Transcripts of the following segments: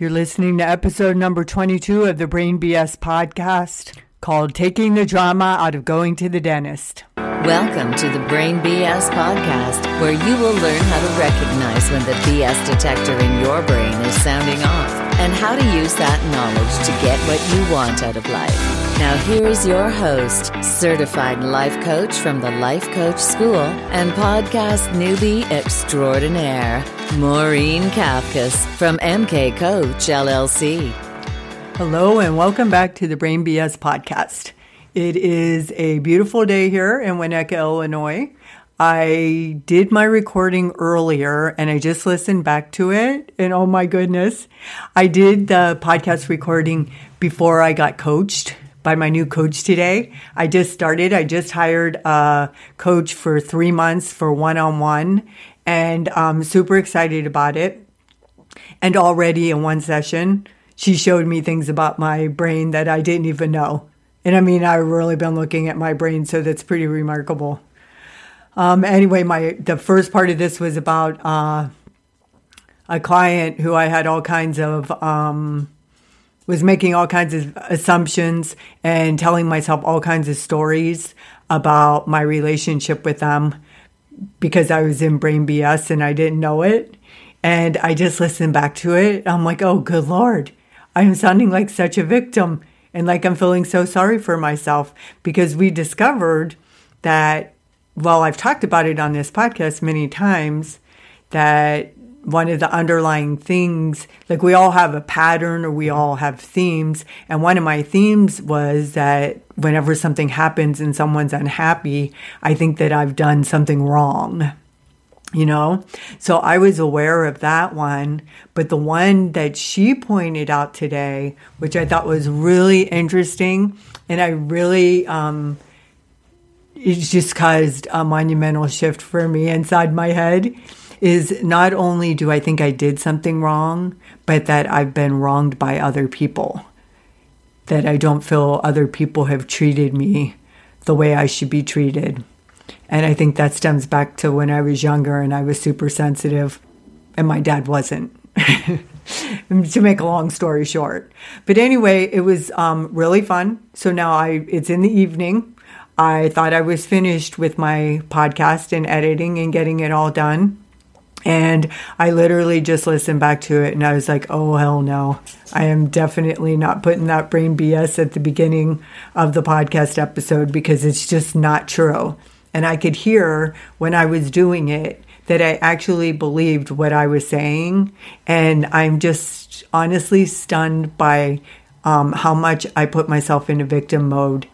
You're listening to episode number 22 of the Brain BS podcast called Taking the Drama Out of Going to the Dentist. Welcome to the Brain BS podcast, where you will learn how to recognize when the BS detector in your brain is sounding off and how to use that knowledge to get what you want out of life. Now, here is your host, certified life coach from the Life Coach School and podcast newbie extraordinaire, Maureen Kafkas from MK Coach LLC. Hello, and welcome back to the Brain BS podcast. It is a beautiful day here in Winnetka, Illinois. I did my recording earlier and I just listened back to it. And oh my goodness, I did the podcast recording before I got coached by my new coach today. I just started. I just hired a coach for three months for one on one, and I'm super excited about it. And already in one session, she showed me things about my brain that I didn't even know. And I mean, I've really been looking at my brain, so that's pretty remarkable. Um, anyway, my the first part of this was about uh, a client who I had all kinds of um, was making all kinds of assumptions and telling myself all kinds of stories about my relationship with them because I was in brain BS and I didn't know it. And I just listened back to it. I'm like, oh, good Lord, I'm sounding like such a victim and like I'm feeling so sorry for myself because we discovered that, well, I've talked about it on this podcast many times, that one of the underlying things like we all have a pattern or we mm-hmm. all have themes. And one of my themes was that whenever something happens and someone's unhappy i think that i've done something wrong you know so i was aware of that one but the one that she pointed out today which i thought was really interesting and i really um it just caused a monumental shift for me inside my head is not only do I think I did something wrong, but that I've been wronged by other people. That I don't feel other people have treated me the way I should be treated. And I think that stems back to when I was younger and I was super sensitive and my dad wasn't. to make a long story short. But anyway, it was um, really fun. So now I it's in the evening. I thought I was finished with my podcast and editing and getting it all done. And I literally just listened back to it and I was like, oh, hell no. I am definitely not putting that brain BS at the beginning of the podcast episode because it's just not true. And I could hear when I was doing it that I actually believed what I was saying. And I'm just honestly stunned by um, how much I put myself into victim mode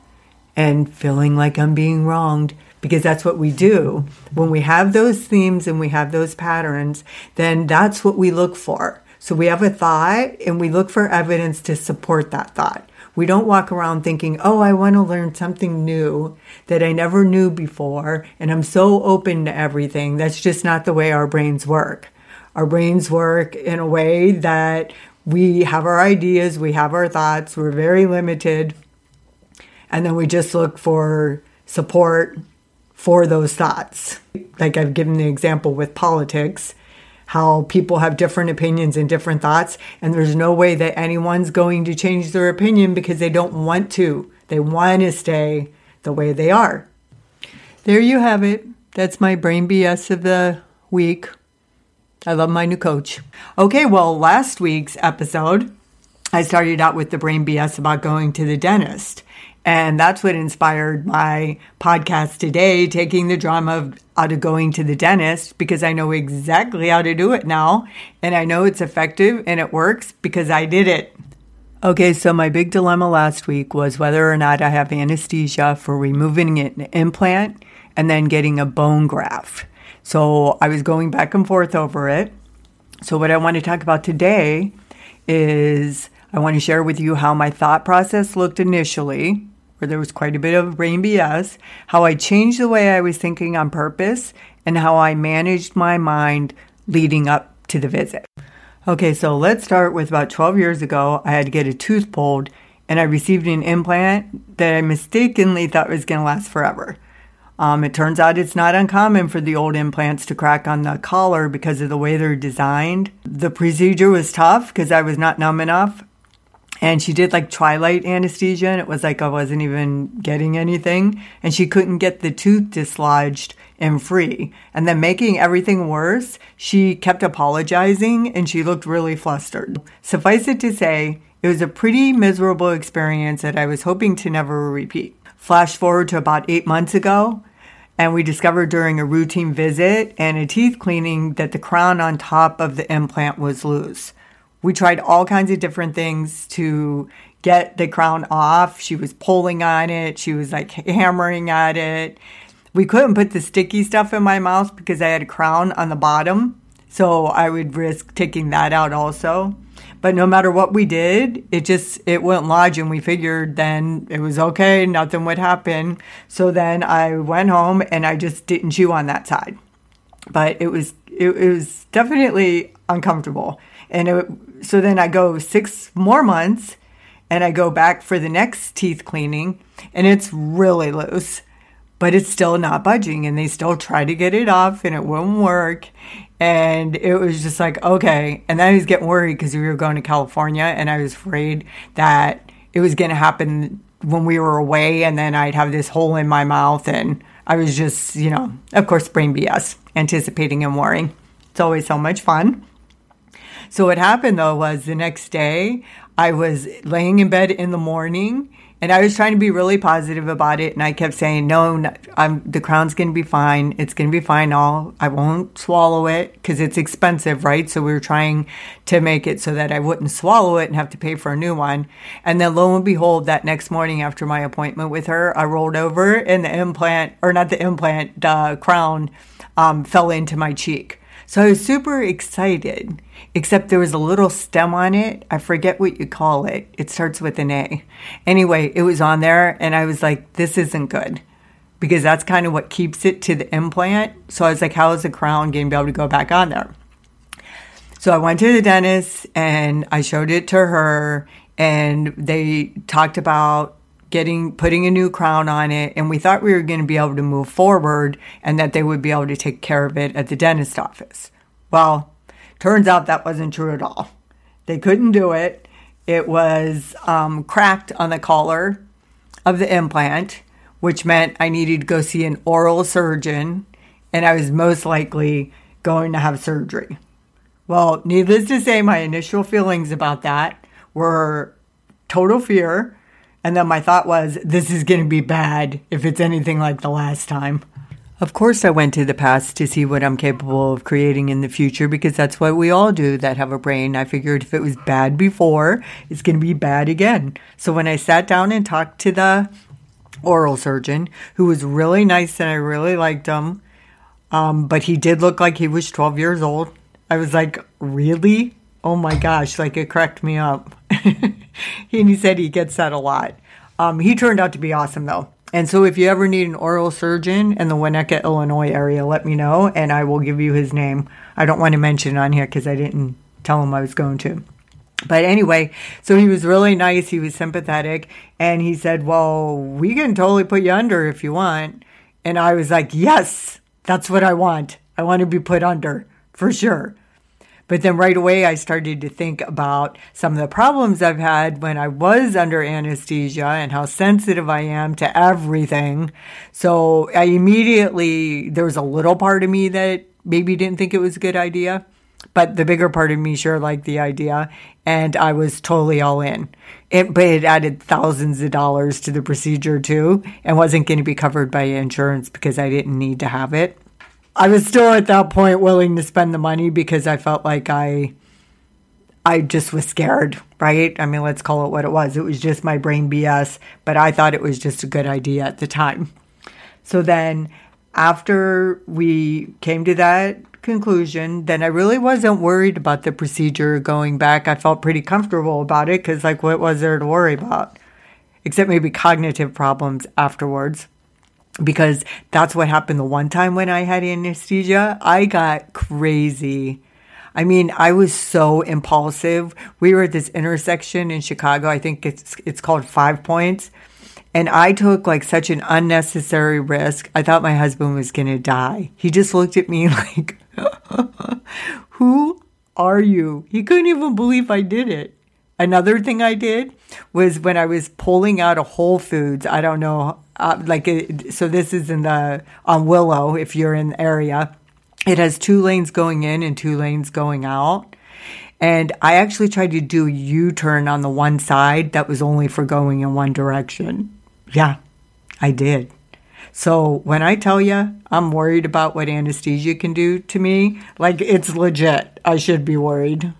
and feeling like I'm being wronged because that's what we do. When we have those themes and we have those patterns, then that's what we look for. So we have a thought and we look for evidence to support that thought. We don't walk around thinking, oh, I want to learn something new that I never knew before, and I'm so open to everything. That's just not the way our brains work. Our brains work in a way that we have our ideas, we have our thoughts, we're very limited, and then we just look for support for those thoughts. Like I've given the example with politics, how people have different opinions and different thoughts, and there's no way that anyone's going to change their opinion because they don't want to. They want to stay the way they are. There you have it. That's my brain BS of the week. I love my new coach. Okay, well, last week's episode, I started out with the brain BS about going to the dentist. And that's what inspired my podcast today, taking the drama out of going to the dentist because I know exactly how to do it now. And I know it's effective and it works because I did it. Okay, so my big dilemma last week was whether or not I have anesthesia for removing an implant and then getting a bone graft. So I was going back and forth over it. So, what I want to talk about today is I want to share with you how my thought process looked initially where there was quite a bit of brain BS, how I changed the way I was thinking on purpose, and how I managed my mind leading up to the visit. Okay, so let's start with about 12 years ago. I had to get a tooth pulled, and I received an implant that I mistakenly thought was going to last forever. Um, it turns out it's not uncommon for the old implants to crack on the collar because of the way they're designed. The procedure was tough because I was not numb enough. And she did like twilight anesthesia, and it was like I wasn't even getting anything. And she couldn't get the tooth dislodged and free. And then making everything worse, she kept apologizing and she looked really flustered. Suffice it to say, it was a pretty miserable experience that I was hoping to never repeat. Flash forward to about eight months ago, and we discovered during a routine visit and a teeth cleaning that the crown on top of the implant was loose. We tried all kinds of different things to get the crown off. She was pulling on it, she was like hammering at it. We couldn't put the sticky stuff in my mouth because I had a crown on the bottom, so I would risk taking that out also. But no matter what we did, it just it wouldn't lodge, and we figured then it was okay, nothing would happen. So then I went home and I just didn't chew on that side. But it was it, it was definitely uncomfortable, and it, so then I go six more months, and I go back for the next teeth cleaning, and it's really loose but it's still not budging and they still try to get it off and it won't work. And it was just like okay. And then i was getting worried because we were going to california and i was afraid that it was going to happen when we were away and then i'd have this hole in my mouth and i was just you know of course brain bs anticipating and worrying. It's always so much fun so what happened though was the next day i was laying in bed in the morning and I was trying to be really positive about it, and I kept saying, "No, I'm the crown's going to be fine. It's going to be fine. I'll, I won't swallow it because it's expensive, right?" So we were trying to make it so that I wouldn't swallow it and have to pay for a new one. And then, lo and behold, that next morning after my appointment with her, I rolled over, and the implant, or not the implant, the crown, um, fell into my cheek. So I was super excited, except there was a little stem on it. I forget what you call it. It starts with an A. Anyway, it was on there, and I was like, this isn't good because that's kind of what keeps it to the implant. So I was like, how is the crown going to be able to go back on there? So I went to the dentist and I showed it to her, and they talked about getting putting a new crown on it and we thought we were going to be able to move forward and that they would be able to take care of it at the dentist office well turns out that wasn't true at all. They couldn't do it. It was um, cracked on the collar of the implant which meant i needed to go see an oral surgeon and i was most likely going to have surgery. Well needless to say my initial feelings about that were total fear and then my thought was, this is going to be bad if it's anything like the last time. Of course, I went to the past to see what I'm capable of creating in the future because that's what we all do that have a brain. I figured if it was bad before, it's going to be bad again. So when I sat down and talked to the oral surgeon, who was really nice and I really liked him, um, but he did look like he was 12 years old, I was like, really? Oh my gosh, like it cracked me up. and he said he gets that a lot. Um, he turned out to be awesome though. And so if you ever need an oral surgeon in the Winnetka, Illinois area, let me know and I will give you his name. I don't want to mention it on here because I didn't tell him I was going to. But anyway, so he was really nice. He was sympathetic. And he said, Well, we can totally put you under if you want. And I was like, Yes, that's what I want. I want to be put under for sure. But then right away, I started to think about some of the problems I've had when I was under anesthesia and how sensitive I am to everything. So I immediately, there was a little part of me that maybe didn't think it was a good idea. But the bigger part of me sure liked the idea, and I was totally all in. It, but it added thousands of dollars to the procedure too, and wasn't going to be covered by insurance because I didn't need to have it. I was still at that point willing to spend the money because I felt like I I just was scared, right? I mean, let's call it what it was. It was just my brain BS, but I thought it was just a good idea at the time. So then after we came to that conclusion, then I really wasn't worried about the procedure going back. I felt pretty comfortable about it because, like, what was there to worry about? Except maybe cognitive problems afterwards because that's what happened the one time when I had anesthesia. I got crazy. I mean, I was so impulsive. We were at this intersection in Chicago. I think it's it's called Five Points, And I took like such an unnecessary risk. I thought my husband was going to die. He just looked at me like, Who are you? He couldn't even believe I did it. Another thing I did was when I was pulling out of Whole Foods. I don't know, uh, like it, so. This is in the on Willow. If you're in the area, it has two lanes going in and two lanes going out. And I actually tried to do a U turn on the one side that was only for going in one direction. Yeah, I did. So when I tell you I'm worried about what anesthesia can do to me, like it's legit. I should be worried.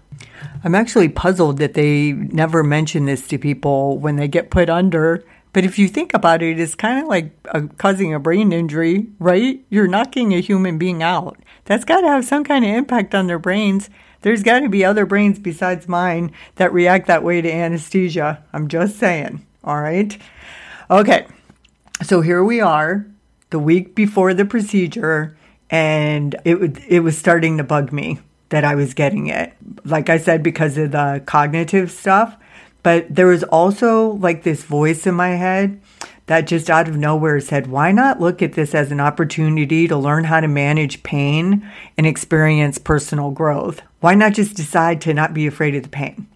I'm actually puzzled that they never mention this to people when they get put under. But if you think about it, it's kind of like a, causing a brain injury, right? You're knocking a human being out. That's got to have some kind of impact on their brains. There's got to be other brains besides mine that react that way to anesthesia. I'm just saying. All right. Okay. So here we are, the week before the procedure, and it it was starting to bug me that I was getting it. Like I said, because of the cognitive stuff. But there was also like this voice in my head that just out of nowhere said, why not look at this as an opportunity to learn how to manage pain and experience personal growth? Why not just decide to not be afraid of the pain?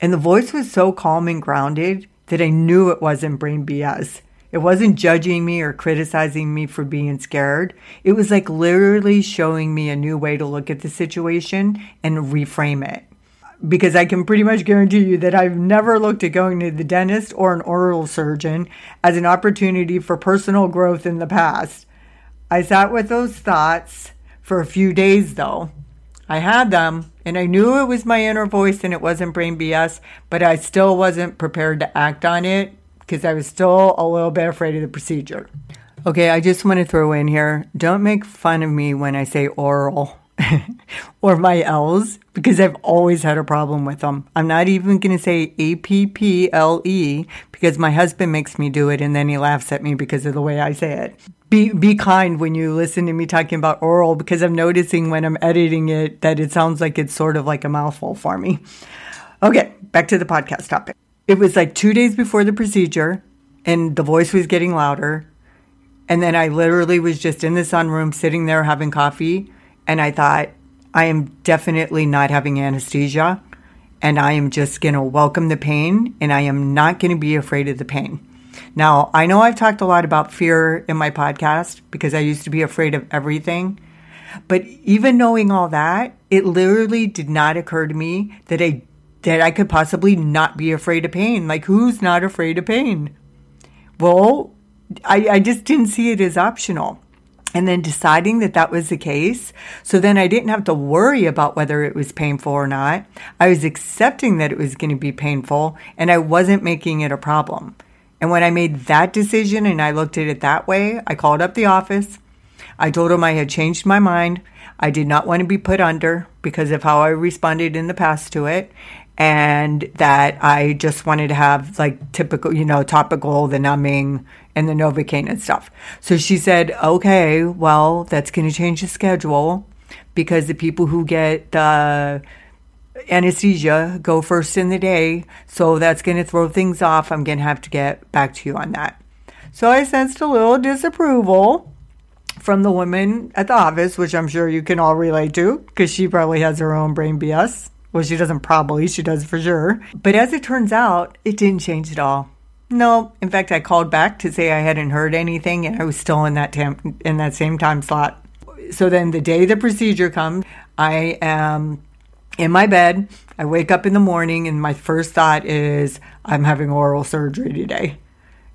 And the voice was so calm and grounded that I knew it wasn't brain BS. It wasn't judging me or criticizing me for being scared. It was like literally showing me a new way to look at the situation and reframe it. Because I can pretty much guarantee you that I've never looked at going to the dentist or an oral surgeon as an opportunity for personal growth in the past. I sat with those thoughts for a few days though. I had them and I knew it was my inner voice and it wasn't brain BS, but I still wasn't prepared to act on it because I was still a little bit afraid of the procedure. Okay, I just want to throw in here don't make fun of me when I say oral or my L's because I've always had a problem with them. I'm not even going to say A P P L E because my husband makes me do it and then he laughs at me because of the way I say it. Be, be kind when you listen to me talking about oral because I'm noticing when I'm editing it that it sounds like it's sort of like a mouthful for me. Okay, back to the podcast topic. It was like two days before the procedure, and the voice was getting louder. And then I literally was just in the sunroom sitting there having coffee. And I thought, I am definitely not having anesthesia. And I am just going to welcome the pain. And I am not going to be afraid of the pain. Now, I know I've talked a lot about fear in my podcast because I used to be afraid of everything. But even knowing all that, it literally did not occur to me that I that I could possibly not be afraid of pain. Like, who's not afraid of pain? Well, I, I just didn't see it as optional. And then deciding that that was the case. So then I didn't have to worry about whether it was painful or not. I was accepting that it was going to be painful and I wasn't making it a problem. And when I made that decision and I looked at it that way, I called up the office. I told them I had changed my mind. I did not want to be put under because of how I responded in the past to it and that I just wanted to have like typical, you know, topical, the numbing and the Novocaine and stuff. So she said, okay, well, that's going to change the schedule because the people who get the anesthesia go first in the day. So that's going to throw things off. I'm going to have to get back to you on that. So I sensed a little disapproval from the woman at the office, which I'm sure you can all relate to because she probably has her own brain BS. Well, she doesn't probably, she does for sure. But as it turns out, it didn't change at all. No, in fact, I called back to say I hadn't heard anything, and I was still in that tam- in that same time slot. So then, the day the procedure comes, I am in my bed. I wake up in the morning, and my first thought is, I'm having oral surgery today.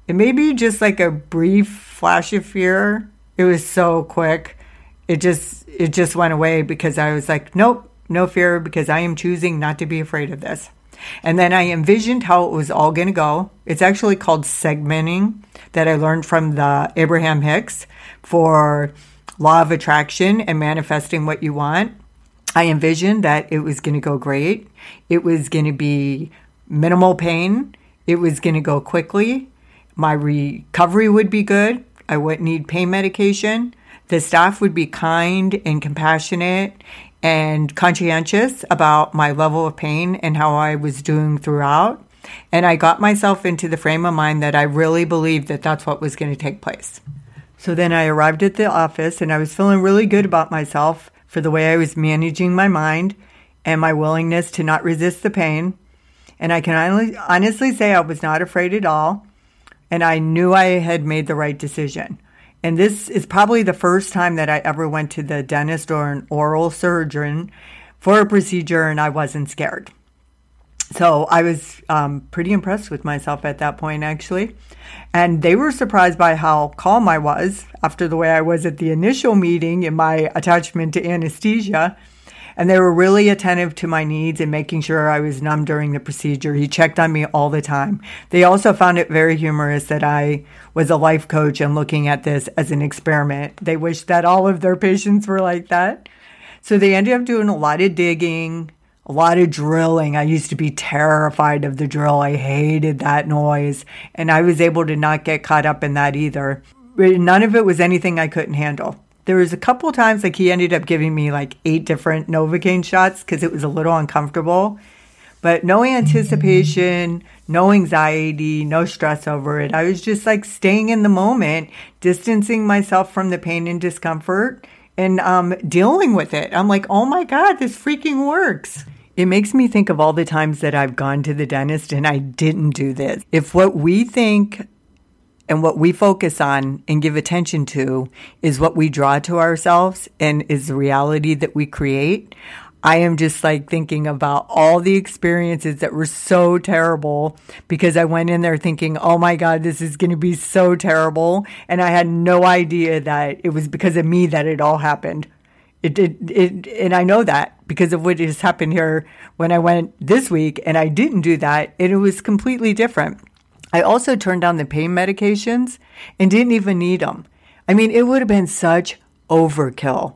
It may be just like a brief flash of fear. It was so quick. It just it just went away because I was like, nope, no fear because I am choosing not to be afraid of this. And then I envisioned how it was all going to go. It's actually called segmenting that I learned from the Abraham Hicks for law of attraction and manifesting what you want. I envisioned that it was going to go great. It was going to be minimal pain. It was going to go quickly. My recovery would be good. I wouldn't need pain medication. The staff would be kind and compassionate and conscientious about my level of pain and how I was doing throughout. And I got myself into the frame of mind that I really believed that that's what was going to take place. So then I arrived at the office and I was feeling really good about myself for the way I was managing my mind and my willingness to not resist the pain. And I can honestly say I was not afraid at all. And I knew I had made the right decision. And this is probably the first time that I ever went to the dentist or an oral surgeon for a procedure and I wasn't scared. So I was um, pretty impressed with myself at that point, actually. And they were surprised by how calm I was after the way I was at the initial meeting in my attachment to anesthesia. And they were really attentive to my needs and making sure I was numb during the procedure. He checked on me all the time. They also found it very humorous that I was a life coach and looking at this as an experiment. They wished that all of their patients were like that. So they ended up doing a lot of digging, a lot of drilling. I used to be terrified of the drill. I hated that noise. And I was able to not get caught up in that either. None of it was anything I couldn't handle. There was a couple times like he ended up giving me like eight different Novocaine shots because it was a little uncomfortable. But no anticipation, no anxiety, no stress over it. I was just like staying in the moment, distancing myself from the pain and discomfort and um, dealing with it. I'm like, oh my God, this freaking works. It makes me think of all the times that I've gone to the dentist and I didn't do this. If what we think and what we focus on and give attention to is what we draw to ourselves and is the reality that we create, I am just like thinking about all the experiences that were so terrible because I went in there thinking, oh my God, this is going to be so terrible. And I had no idea that it was because of me that it all happened. It did, it, and I know that because of what has happened here when I went this week and I didn't do that, and it was completely different. I also turned down the pain medications and didn't even need them. I mean, it would have been such overkill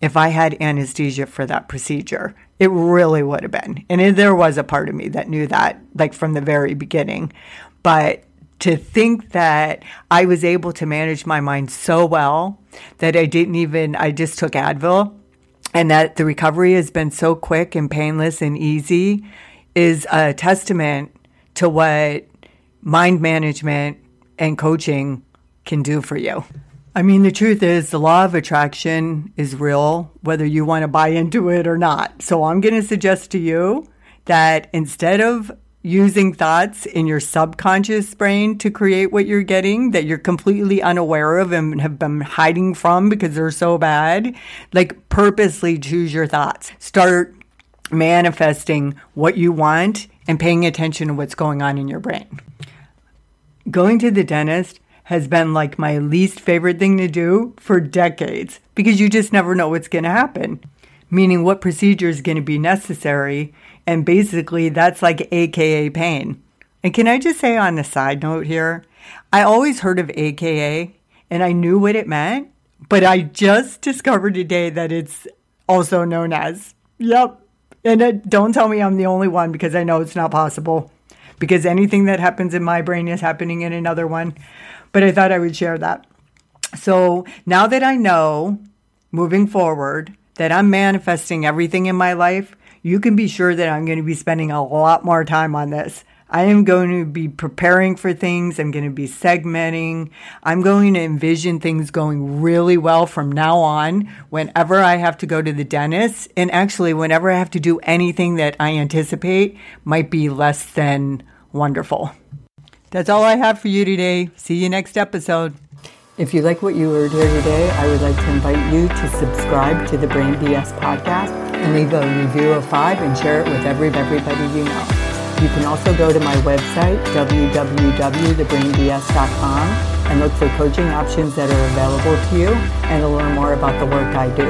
if I had anesthesia for that procedure. It really would have been. And it, there was a part of me that knew that, like from the very beginning. But to think that I was able to manage my mind so well that I didn't even, I just took Advil and that the recovery has been so quick and painless and easy is a testament to what mind management and coaching can do for you. I mean, the truth is, the law of attraction is real, whether you want to buy into it or not. So, I'm going to suggest to you that instead of using thoughts in your subconscious brain to create what you're getting that you're completely unaware of and have been hiding from because they're so bad. Like, purposely choose your thoughts. Start manifesting what you want and paying attention to what's going on in your brain. Going to the dentist has been like my least favorite thing to do for decades because you just never know what's going to happen, meaning what procedure is going to be necessary and basically, that's like AKA pain. And can I just say on the side note here, I always heard of AKA and I knew what it meant, but I just discovered today that it's also known as. Yep. And it, don't tell me I'm the only one because I know it's not possible. Because anything that happens in my brain is happening in another one. But I thought I would share that. So now that I know moving forward that I'm manifesting everything in my life, you can be sure that I'm going to be spending a lot more time on this. I am going to be preparing for things. I'm going to be segmenting. I'm going to envision things going really well from now on whenever I have to go to the dentist. And actually, whenever I have to do anything that I anticipate might be less than wonderful. That's all I have for you today. See you next episode. If you like what you heard here today, I would like to invite you to subscribe to the Brain BS podcast and leave a review of five and share it with every, everybody you know. You can also go to my website, www.thebrainbs.com, and look for coaching options that are available to you and to learn more about the work I do.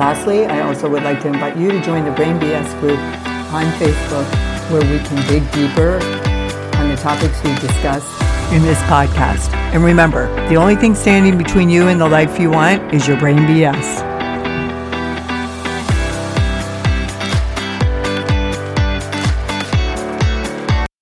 Lastly, I also would like to invite you to join the Brain BS group on Facebook where we can dig deeper on the topics we discuss in this podcast. And remember, the only thing standing between you and the life you want is your brain BS.